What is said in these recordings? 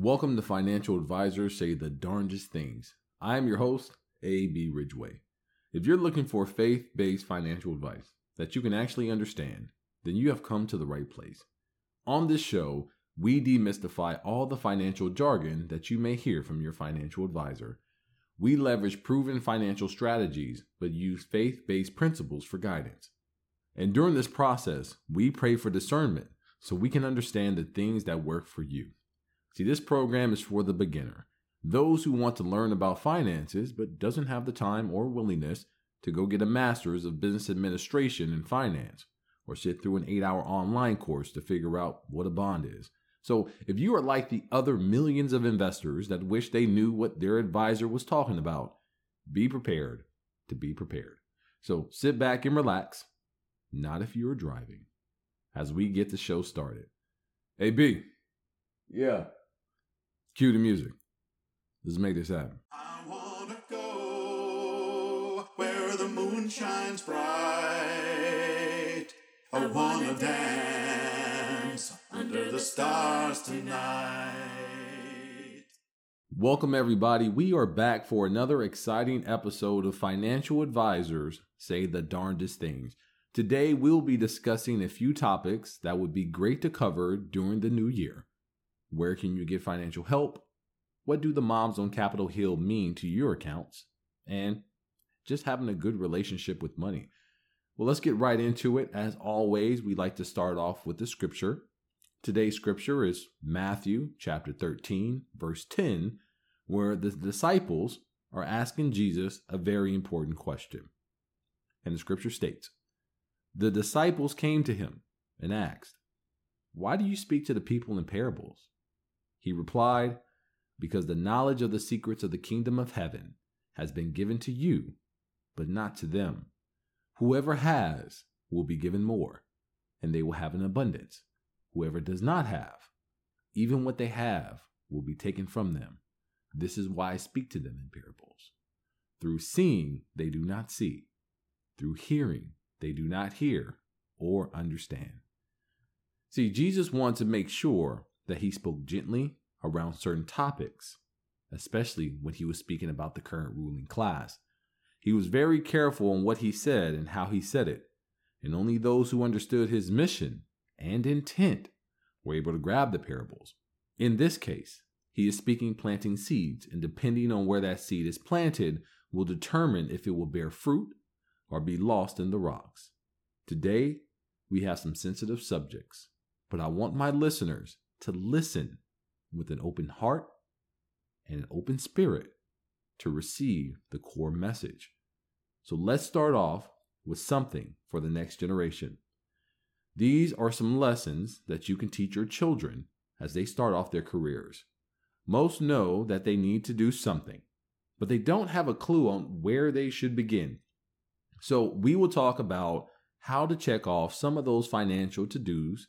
Welcome to Financial Advisors Say the Darndest Things. I am your host, A.B. Ridgeway. If you're looking for faith based financial advice that you can actually understand, then you have come to the right place. On this show, we demystify all the financial jargon that you may hear from your financial advisor. We leverage proven financial strategies, but use faith based principles for guidance. And during this process, we pray for discernment so we can understand the things that work for you. See, this program is for the beginner, those who want to learn about finances but doesn't have the time or willingness to go get a master's of business administration and finance or sit through an 8-hour online course to figure out what a bond is. So, if you are like the other millions of investors that wish they knew what their advisor was talking about, be prepared to be prepared. So, sit back and relax, not if you are driving, as we get the show started. AB. Yeah. Cue the music. Let's make this happen. I wanna go where the moon shines bright. I wanna dance under the stars tonight. Welcome, everybody. We are back for another exciting episode of Financial Advisors Say the Darndest Things. Today, we'll be discussing a few topics that would be great to cover during the new year. Where can you get financial help? What do the moms on Capitol Hill mean to your accounts? And just having a good relationship with money. Well, let's get right into it. As always, we like to start off with the scripture. Today's scripture is Matthew chapter 13, verse 10, where the disciples are asking Jesus a very important question. And the scripture states The disciples came to him and asked, Why do you speak to the people in parables? He replied, Because the knowledge of the secrets of the kingdom of heaven has been given to you, but not to them. Whoever has will be given more, and they will have an abundance. Whoever does not have, even what they have, will be taken from them. This is why I speak to them in parables. Through seeing, they do not see. Through hearing, they do not hear or understand. See, Jesus wants to make sure that he spoke gently around certain topics, especially when he was speaking about the current ruling class. He was very careful in what he said and how he said it, and only those who understood his mission and intent were able to grab the parables. In this case, he is speaking planting seeds, and depending on where that seed is planted, will determine if it will bear fruit or be lost in the rocks. Today, we have some sensitive subjects, but I want my listeners to listen with an open heart and an open spirit to receive the core message. So let's start off with something for the next generation. These are some lessons that you can teach your children as they start off their careers. Most know that they need to do something, but they don't have a clue on where they should begin. So we will talk about how to check off some of those financial to dos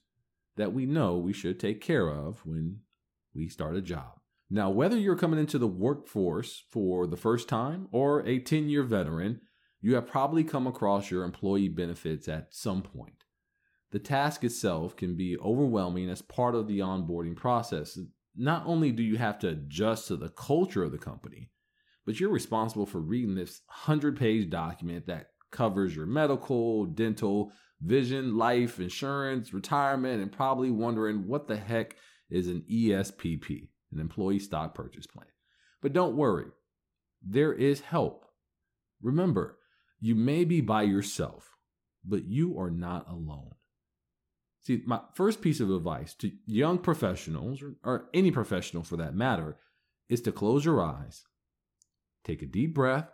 that we know we should take care of when we start a job. Now, whether you're coming into the workforce for the first time or a 10 year veteran, you have probably come across your employee benefits at some point. The task itself can be overwhelming as part of the onboarding process. Not only do you have to adjust to the culture of the company, but you're responsible for reading this 100 page document that covers your medical, dental, vision, life, insurance, retirement, and probably wondering what the heck is an ESPP, an employee stock purchase plan. But don't worry, there is help. Remember, you may be by yourself, but you are not alone. See, my first piece of advice to young professionals, or, any professional for that matter, is to close your eyes, take a deep breath,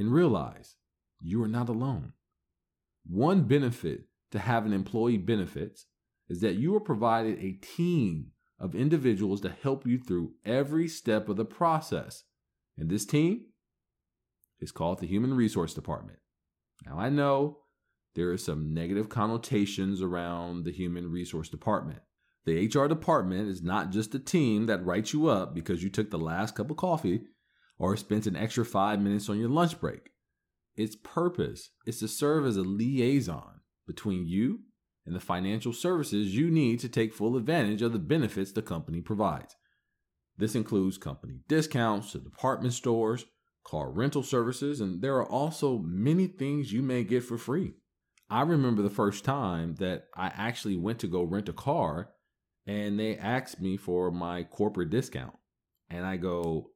and realize you are not alone. One benefit to having employee benefits is that you are provided a team of individuals to help you through every step of the process. And this team is called the Human Resource Department. Now, I know there are some negative connotations around the Human Resource Department. The HR department is not just a team that writes you up because you took the last cup of coffee or spent an extra five minutes on your lunch break. Its purpose is to serve as a liaison between you and the financial services you need to take full advantage of the benefits the company provides. This includes company discounts to department stores, car rental services, and there are also many things you may get for free. I remember the first time that I actually went to go rent a car and they asked me for my corporate discount. And I go,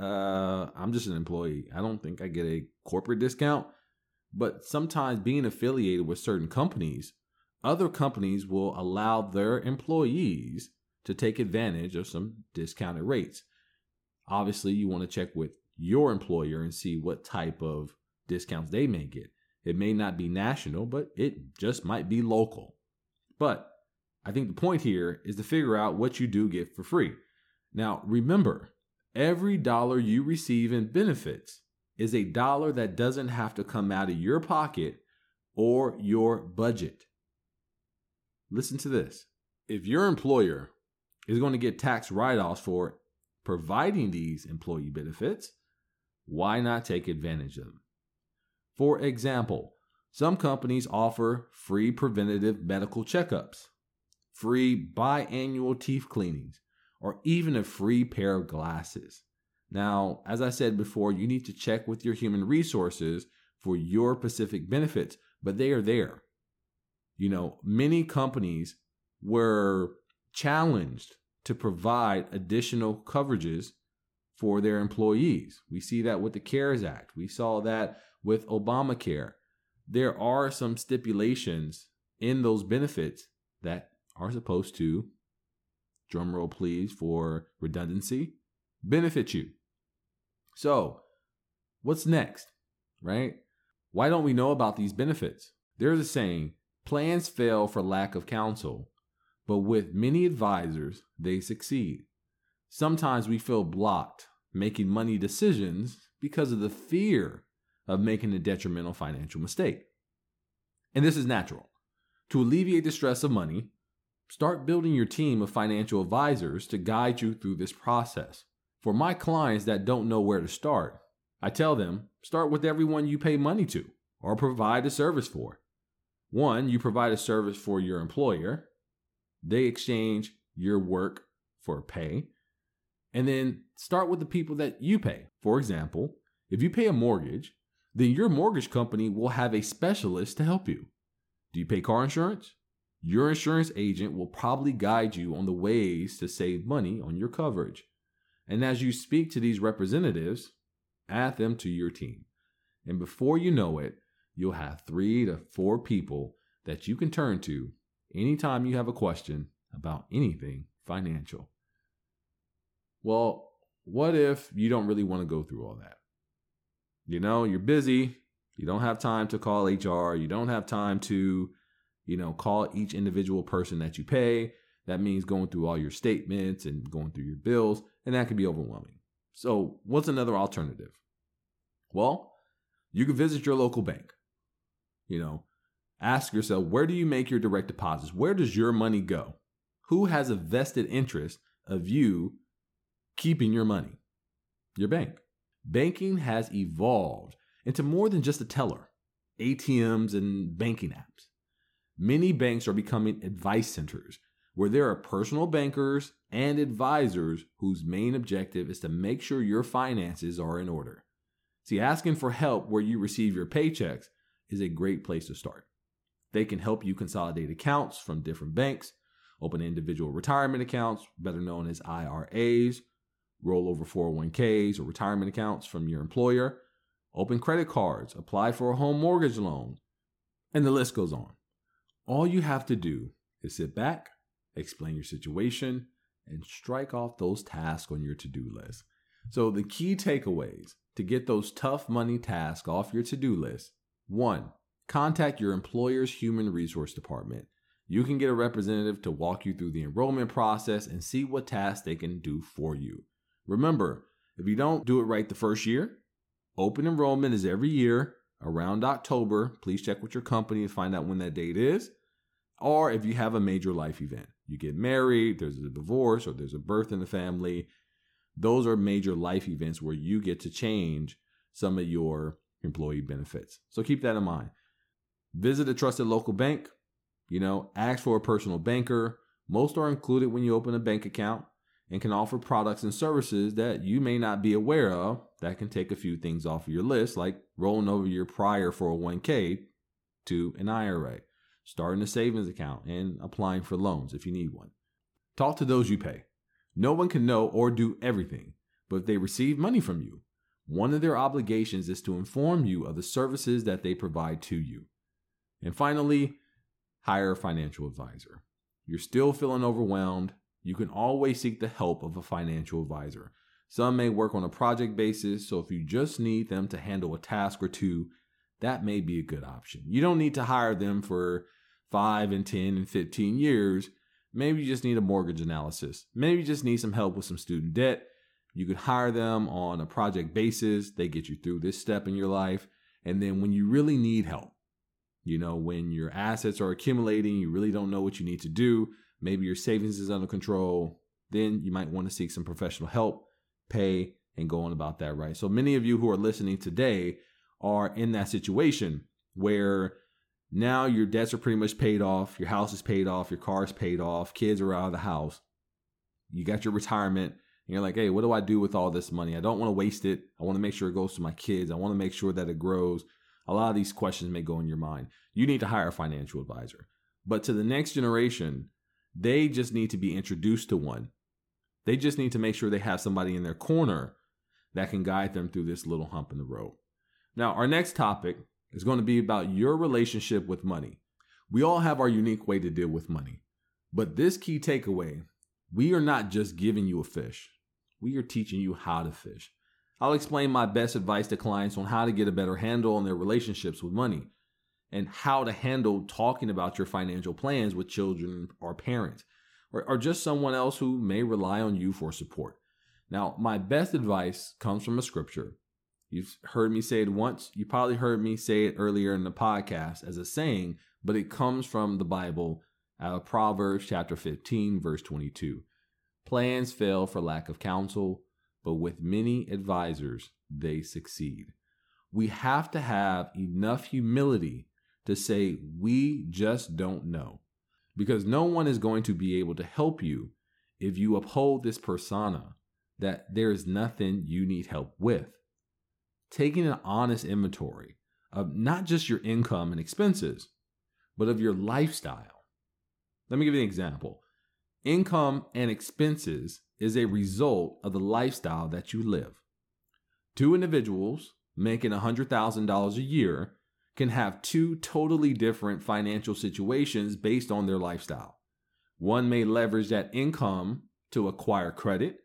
uh, I'm just an employee. I don't think I get a corporate discount. But sometimes being affiliated with certain companies, other companies will allow their employees to take advantage of some discounted rates. Obviously, you want to check with your employer and see what type of discounts they may get. It may not be national, but it just might be local. But I think the point here is to figure out what you do get for free. Now, remember, every dollar you receive in benefits is a dollar that doesn't have to come out of your pocket or your budget. Listen to this. If your employer is going to get tax write offs for providing these employee benefits, why not take advantage of them? For example, some companies offer free preventative medical checkups, free biannual teeth cleanings, or even a free pair of glasses. Now, as I said before, you need to check with your human resources for your specific benefits, but they are there. You know, many companies were challenged to provide additional coverages for their employees. We see that with the CARES Act. We saw that with Obamacare. There are some stipulations in those benefits that are supposed to, drumroll please for redundancy, benefit you. So, what's next, right? Why don't we know about these benefits? There's a saying plans fail for lack of counsel, but with many advisors, they succeed. Sometimes we feel blocked making money decisions because of the fear of making a detrimental financial mistake. And this is natural. To alleviate the stress of money, start building your team of financial advisors to guide you through this process. For my clients that don't know where to start, I tell them start with everyone you pay money to or provide a service for. One, you provide a service for your employer, they exchange your work for pay. And then start with the people that you pay. For example, if you pay a mortgage, then your mortgage company will have a specialist to help you. Do you pay car insurance? Your insurance agent will probably guide you on the ways to save money on your coverage. And as you speak to these representatives, add them to your team. And before you know it, you'll have three to four people that you can turn to anytime you have a question about anything financial. Well, what if you don't really want to go through all that? You know, you're busy, you don't have time to call HR, you don't have time to, you know, call each individual person that you pay. That means going through all your statements and going through your bills, and that can be overwhelming. So, what's another alternative? Well, you can visit your local bank. You know, ask yourself, where do you make your direct deposits? Where does your money go? Who has a vested interest of you keeping your money? Your bank. Banking has evolved into more than just a teller, ATMs, and banking apps. Many banks are becoming advice centers where there are personal bankers and advisors whose main objective is to make sure your finances are in order. See, asking for help where you receive your paychecks is a great place to start. They can help you consolidate accounts from different banks, open individual retirement accounts, better known as IRAs, rollover 401ks or retirement accounts from your employer, open credit cards, apply for a home mortgage loan, and the list goes on. All you have to do is sit back, explain your situation, and strike off those tasks on your to do list. So, the key takeaways to get those tough money tasks off your to do list one, contact your employer's human resource department. You can get a representative to walk you through the enrollment process and see what tasks they can do for you. Remember, if you don't do it right the first year, open enrollment is every year around October. Please check with your company to find out when that date is. Or if you have a major life event, you get married, there's a divorce, or there's a birth in the family. Those are major life events where you get to change some of your employee benefits. So keep that in mind. Visit a trusted local bank, You know, ask for a personal banker. Most are included when you open a bank account and can offer products and services that you may not be aware of that can take a few things off of your list, like rolling over your prior 401k to an IRA, starting a savings account, and applying for loans if you need one. Talk to those you pay. No one can know or do everything, but if they receive money from you, one of their obligations is to inform you of the services that they provide to you. And finally, hire a financial advisor. You're still feeling overwhelmed, you can always seek the help of a financial advisor. Some may work on a project basis, so if you just need them to handle a task or two, that may be a good option. You don't need to hire them for 5 and 10 and 15 years. Maybe you just need a mortgage analysis. Maybe you just need some help with some student debt. You could hire them on a project basis. They get you through this step in your life. And then when you really need help, you know, when your assets are accumulating, you really don't know what you need to do, maybe your savings is under control, then you might want to seek some professional help, pay, and go on about that, right? So many of you who are listening today are in that situation where now your debts are pretty much paid off, your house is paid off, your car is paid off, kids are out of the house, you got your retirement, and you're like, hey, what do I do with all this money? I don't want to waste it. I want to make sure it goes to my kids. I want to make sure that it grows. A lot of these questions may go in your mind. You need to hire a financial advisor. But to the next generation, they just need to be introduced to one. They just need to make sure they have somebody in their corner that can guide them through this little hump in the road. Now, our next topic is going to be about your relationship with money. We all have our unique way to deal with money. But this key takeaway we are not just giving you a fish, we are teaching you how to fish. I'll explain my best advice to clients on how to get a better handle on their relationships with money and how to handle talking about your financial plans with children or parents or, or just someone else who may rely on you for support. Now, my best advice comes from a scripture. You've heard me say it once. You probably heard me say it earlier in the podcast as a saying, but it comes from the Bible out of Proverbs chapter 15, verse 22. Plans fail for lack of counsel, but with many advisors, they succeed. We have to have enough humility to say, we just don't know. Because no one is going to be able to help you if you uphold this persona that there is nothing you need help with. Taking an honest inventory of not just your income and expenses, but of your lifestyle. Let me give you an example. Income and expenses is a result of the lifestyle that you live. Two individuals making $100,000 a year can have two totally different financial situations based on their lifestyle. One may leverage that income to acquire credit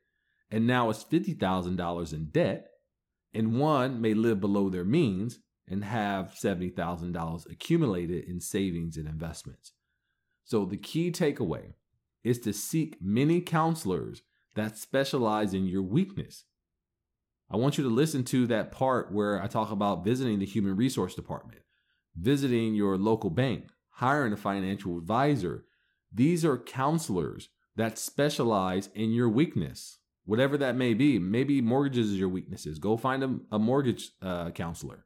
and now is $50,000 in debt, and one may live below their means and have $70,000 accumulated in savings and investments. So the key takeaway is to seek many counselors that specialize in your weakness. I want you to listen to that part where I talk about visiting the human resource department visiting your local bank, hiring a financial advisor. These are counselors that specialize in your weakness, whatever that may be. Maybe mortgages is your weaknesses. Go find a, a mortgage uh, counselor.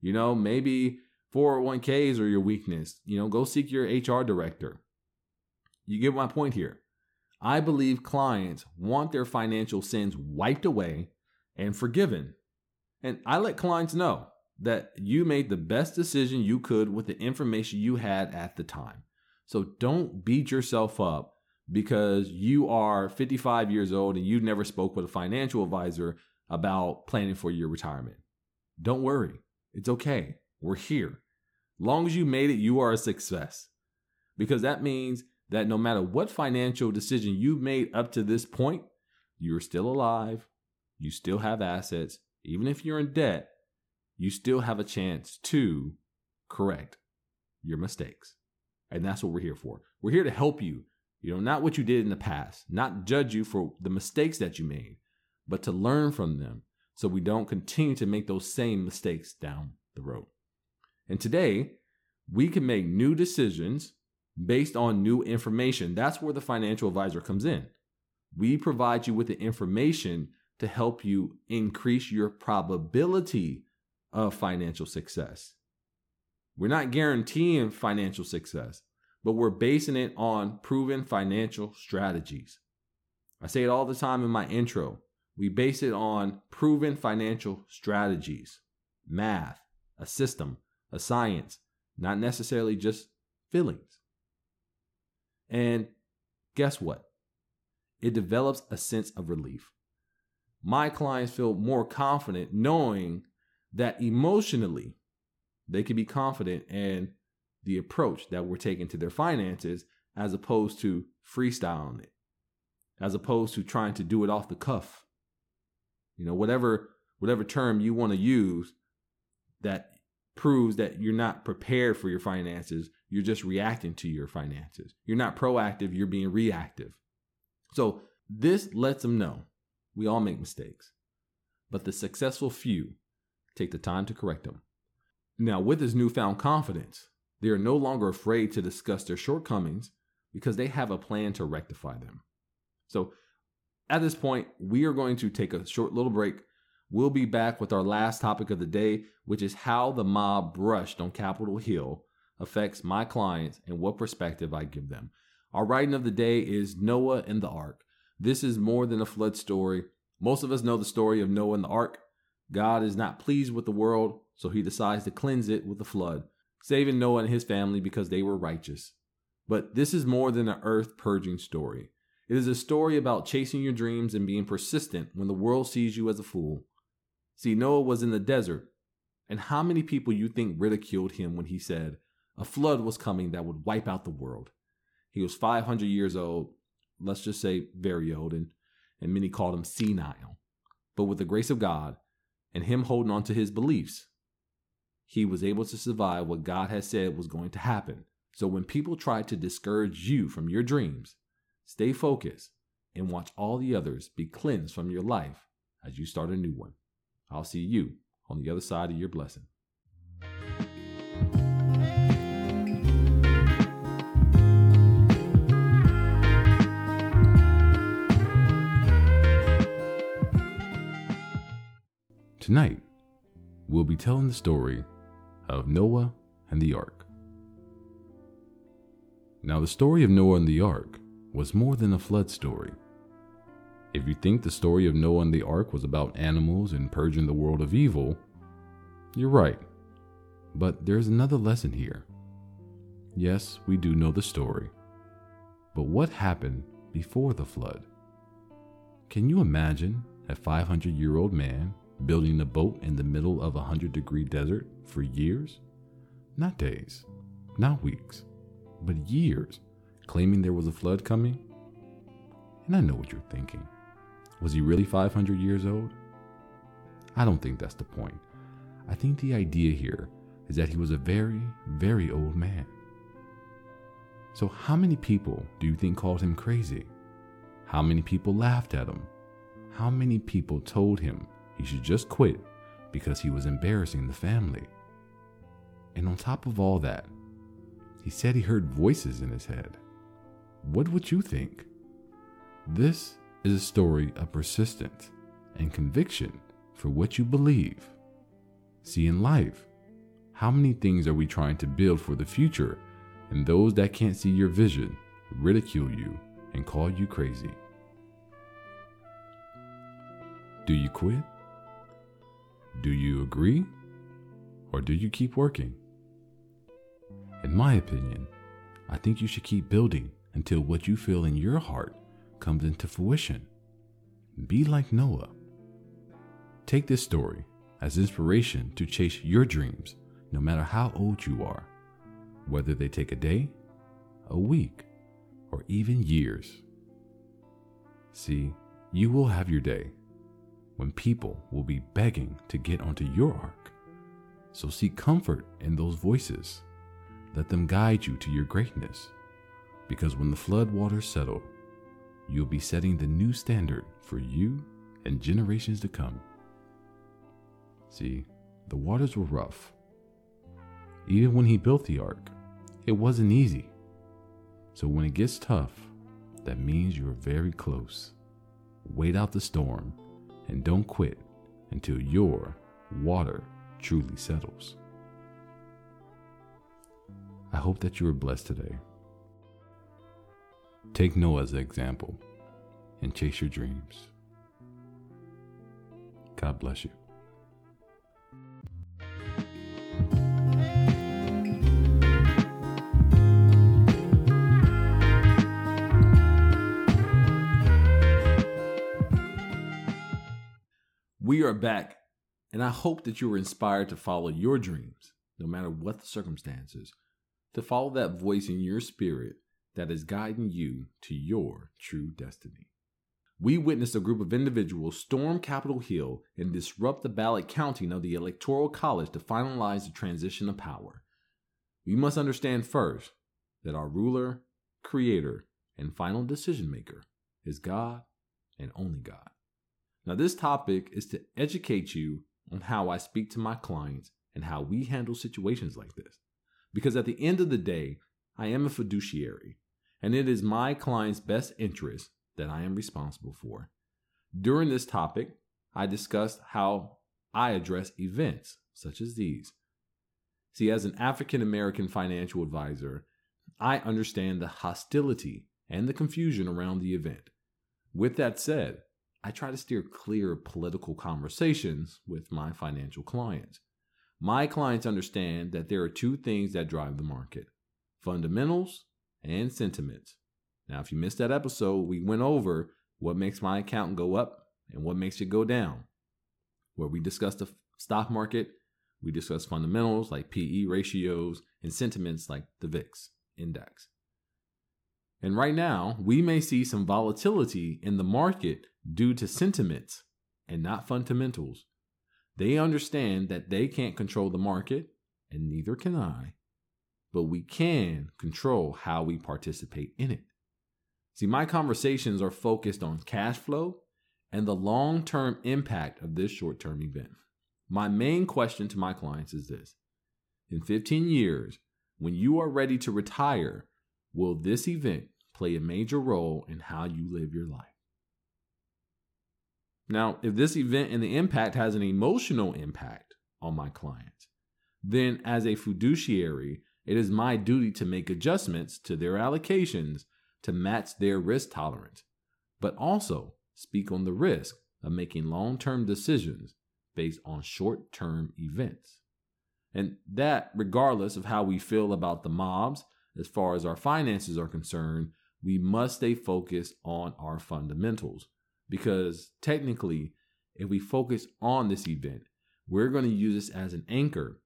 You know, maybe 401ks are your weakness. You know, go seek your HR director. You get my point here. I believe clients want their financial sins wiped away and forgiven. And I let clients know that you made the best decision you could with the information you had at the time. So don't beat yourself up because you are 55 years old and you never spoke with a financial advisor about planning for your retirement. Don't worry. It's okay. We're here. Long as you made it, you are a success. Because that means that no matter what financial decision you made up to this point, you're still alive. You still have assets. Even if you're in debt, you still have a chance to correct your mistakes. And that's what we're here for. We're here to help you, you know, not what you did in the past, not judge you for the mistakes that you made, but to learn from them so we don't continue to make those same mistakes down the road. And today, we can make new decisions based on new information. That's where the financial advisor comes in. We provide you with the information to help you increase your probability of financial success. We're not guaranteeing financial success, but we're basing it on proven financial strategies. I say it all the time in my intro. We base it on proven financial strategies, math, a system, a science, not necessarily just feelings. And guess what? It develops a sense of relief. My clients feel more confident knowing that emotionally they can be confident in the approach that we're taking to their finances as opposed to freestyling it, as opposed to trying to do it off the cuff. You know, whatever whatever term you want to use that proves that you're not prepared for your finances, you're just reacting to your finances. You're not proactive, you're being reactive. So, this lets them know we all make mistakes, but the successful few take the time to correct them. Now, with this newfound confidence, they are no longer afraid to discuss their shortcomings because they have a plan to rectify them. So, at this point, we are going to take a short little break. We'll be back with our last topic of the day, which is how the mob brushed on Capitol Hill affects my clients and what perspective I give them. Our writing of the day is Noah and the Ark. This is more than a flood story. Most of us know the story of Noah and the Ark. God is not pleased with the world, so he decides to cleanse it with a flood saving Noah and his family because they were righteous. But this is more than an earth purging story. It is a story about chasing your dreams and being persistent when the world sees you as a fool. See, Noah was in the desert, and how many people you think ridiculed him when he said a flood was coming that would wipe out the world? He was 500 years old, let's just say very old, and, and many called him senile. But with the grace of God and him holding on to his beliefs, he was able to survive what God had said was going to happen. So when people try to discourage you from your dreams, stay focused and watch all the others be cleansed from your life as you start a new one. I'll see you on the other side of your blessing. Tonight, we'll be telling the story of Noah and the Ark. Now, the story of Noah and the Ark was more than a flood story. If you think the story of Noah and the Ark was about animals and purging the world of evil, you're right. But there's another lesson here. Yes, we do know the story. But what happened before the flood? Can you imagine a 500 year old man building a boat in the middle of a 100 degree desert for years? Not days, not weeks, but years, claiming there was a flood coming? And I know what you're thinking. Was he really 500 years old? I don't think that's the point. I think the idea here is that he was a very, very old man. So, how many people do you think called him crazy? How many people laughed at him? How many people told him he should just quit because he was embarrassing the family. And on top of all that, he said he heard voices in his head. What would you think? This is a story of persistence and conviction for what you believe. See, in life, how many things are we trying to build for the future, and those that can't see your vision ridicule you and call you crazy? Do you quit? Do you agree? Or do you keep working? In my opinion, I think you should keep building until what you feel in your heart comes into fruition. Be like Noah. Take this story as inspiration to chase your dreams, no matter how old you are, whether they take a day, a week, or even years. See, you will have your day when people will be begging to get onto your ark. So seek comfort in those voices. Let them guide you to your greatness. Because when the flood waters settle, you'll be setting the new standard for you and generations to come. See, the waters were rough. Even when he built the ark, it wasn't easy. So when it gets tough, that means you're very close. Wait out the storm and don't quit until your water truly settles. I hope that you are blessed today. Take Noah's example and chase your dreams. God bless you. We are back, and I hope that you were inspired to follow your dreams, no matter what the circumstances, to follow that voice in your spirit that is guiding you to your true destiny. We witnessed a group of individuals storm Capitol Hill and disrupt the ballot counting of the Electoral College to finalize the transition of power. We must understand first that our ruler, creator, and final decision maker is God and only God. Now, this topic is to educate you on mm. how I speak to my clients and how we handle situations like this. Because at the end of the day, I am a fiduciary, and it is my client's best interest that I am responsible for. During this topic, I discussed how I address events such as these. See, as an African American financial advisor, I understand the hostility and the confusion around the event. With that said, I try to steer clear of political conversations with my financial clients. My clients understand that there are two things that drive the market fundamentals and sentiments. Now, if you missed that episode, we went over what makes my account go up and what makes it go down, where we discussed the stock market, we discussed fundamentals like PE ratios, and sentiments like the VIX index. And right now, we may see some volatility in the market due to sentiments and not fundamentals. They understand that they can't control the market, and neither can I, but we can control how we participate in it. See, my conversations are focused on cash flow and the long term impact of this short term event. My main question to my clients is this In 15 years, when you are ready to retire, will this event play a major role in how you live your life. Now, if this event and the impact has an emotional impact on my client, then as a fiduciary, it is my duty to make adjustments to their allocations to match their risk tolerance, but also speak on the risk of making long term decisions based on short term events. And that, regardless of how we feel about the mobs, as far as our finances are concerned, we must stay focused on our fundamentals because technically, if we focus on this event, we're going to use this as an anchor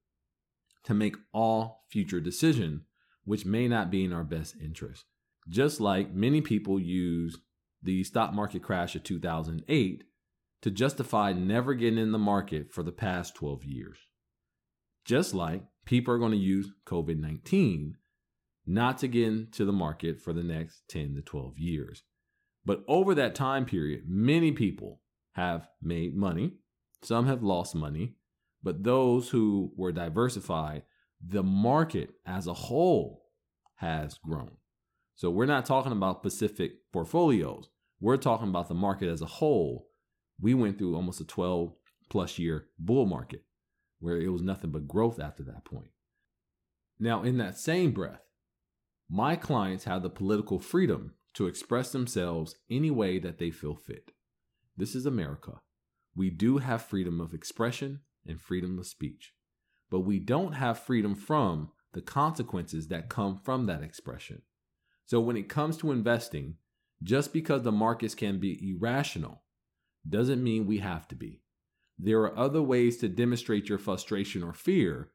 to make all future decisions, which may not be in our best interest. Just like many people use the stock market crash of 2008 to justify never getting in the market for the past 12 years. Just like people are going to use COVID 19 not to get into the market for the next 10 to 12 years. But over that time period, many people have made money. Some have lost money. But those who were diversified, the market as a whole has grown. So we're not talking about specific portfolios. We're talking about the market as a whole. We went through almost a 12 plus year bull market where it was nothing but growth after that point. Now, in that same breath, my clients have the political freedom to express themselves any way that they feel fit. This is America. We do have freedom of expression and freedom of speech, but we don't have freedom from the consequences that come from that expression. So when it comes to investing, just because the markets can be irrational doesn't mean we have to be. There are other ways to demonstrate your frustration or fear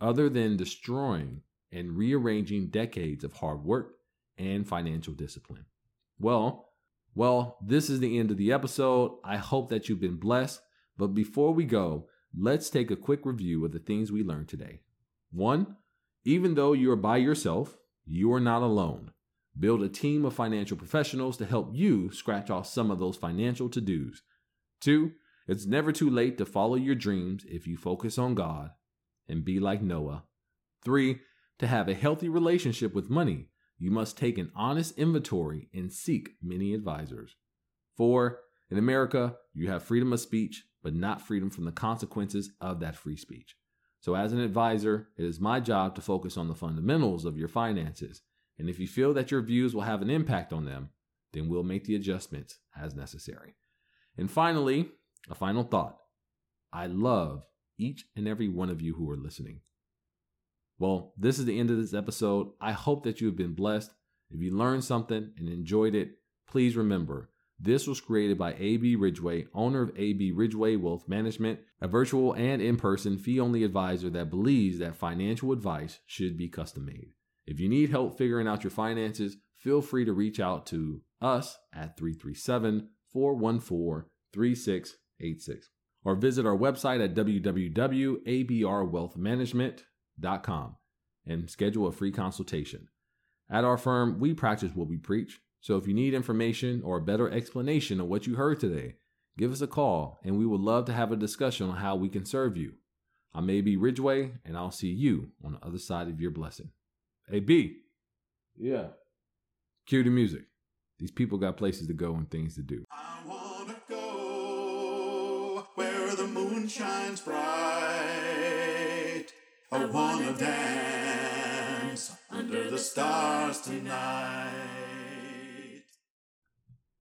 other than destroying and rearranging decades of hard work and financial discipline. Well, well, this is the end of the episode. I hope that you've been blessed. But before we go, let's take a quick review of the things we learned today. One, even though you are by yourself, you are not alone. Build a team of financial professionals to help you scratch off some of those financial to dos. Two, it's never too late to follow your dreams if you focus on God and be like Noah. Three, to have a healthy relationship with money, you must take an honest inventory and seek many advisors. Four, in America, you have freedom of speech, but not freedom from the consequences of that free speech. So, as an advisor, it is my job to focus on the fundamentals of your finances And if you feel that your views will have an impact on them, then we'll make the adjustments as necessary. And finally, a final thought. I love each and every one of you who are listening. Well, this is the end of this episode. I hope that you have been blessed. If you learned something and enjoyed it, please remember this was created by AB Ridgeway, owner of AB Ridgeway Wealth Management, a virtual and in person fee only advisor that believes that financial advice should be custom made. If you need help figuring out your finances, feel free to reach out to us at 337 414 3686 or visit our website at www.abrwealthmanagement.com and schedule a free consultation. At our firm, we practice what we preach. So if you need information or a better explanation of what you heard today, give us a call and we would love to have a discussion on how we can serve you. I'm AB Ridgeway and I'll see you on the other side of your blessing. AB. Yeah. Cue the music. These people got places to go and things to do. I wanna go where the moon shines bright. I wanna dance under the stars tonight.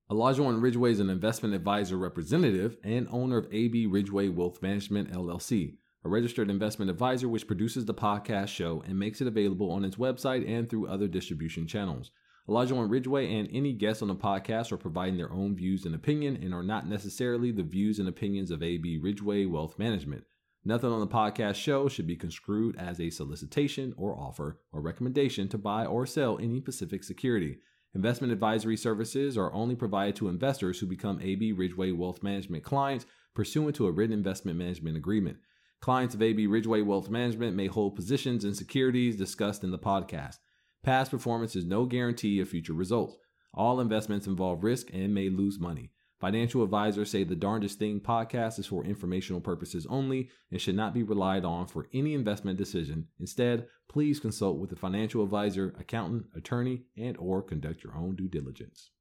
Olajuwon Ridgeway is an investment advisor representative and owner of AB Ridgeway Wealth Management LLC, a registered investment advisor which produces the podcast show and makes it available on its website and through other distribution channels. Olajuwon Ridgeway and any guests on the podcast are providing their own views and opinion and are not necessarily the views and opinions of AB Ridgeway Wealth Management. Nothing on the podcast show should be construed as a solicitation or offer or recommendation to buy or sell any specific security. Investment advisory services are only provided to investors who become AB Ridgeway Wealth Management clients pursuant to a written investment management agreement. Clients of AB Ridgeway Wealth Management may hold positions in securities discussed in the podcast. Past performance is no guarantee of future results. All investments involve risk and may lose money. Financial advisors say the Darndest Thing podcast is for informational purposes only and should not be relied on for any investment decision. Instead, please consult with a financial advisor, accountant, attorney, and or conduct your own due diligence.